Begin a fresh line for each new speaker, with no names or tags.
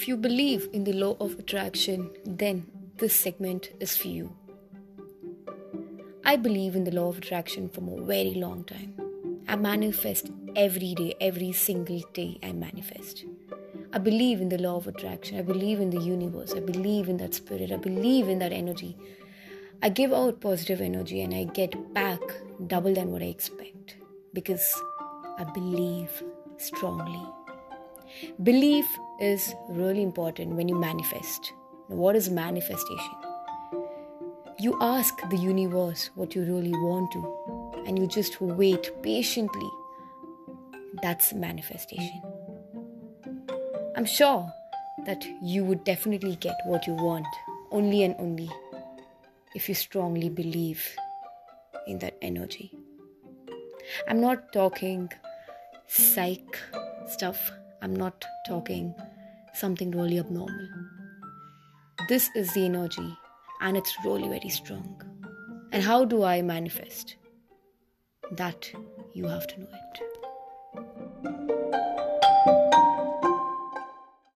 If you believe in the law of attraction, then this segment is for you. I believe in the law of attraction from a very long time. I manifest every day, every single day, I manifest. I believe in the law of attraction. I believe in the universe. I believe in that spirit. I believe in that energy. I give out positive energy and I get back double than what I expect because I believe strongly. Belief is really important when you manifest. Now, what is manifestation? You ask the universe what you really want to, and you just wait patiently. That's manifestation. I'm sure that you would definitely get what you want only and only if you strongly believe in that energy. I'm not talking psych stuff, I'm not talking something really abnormal. This is the energy, and it's really very strong. And how do I manifest? That you have to know it.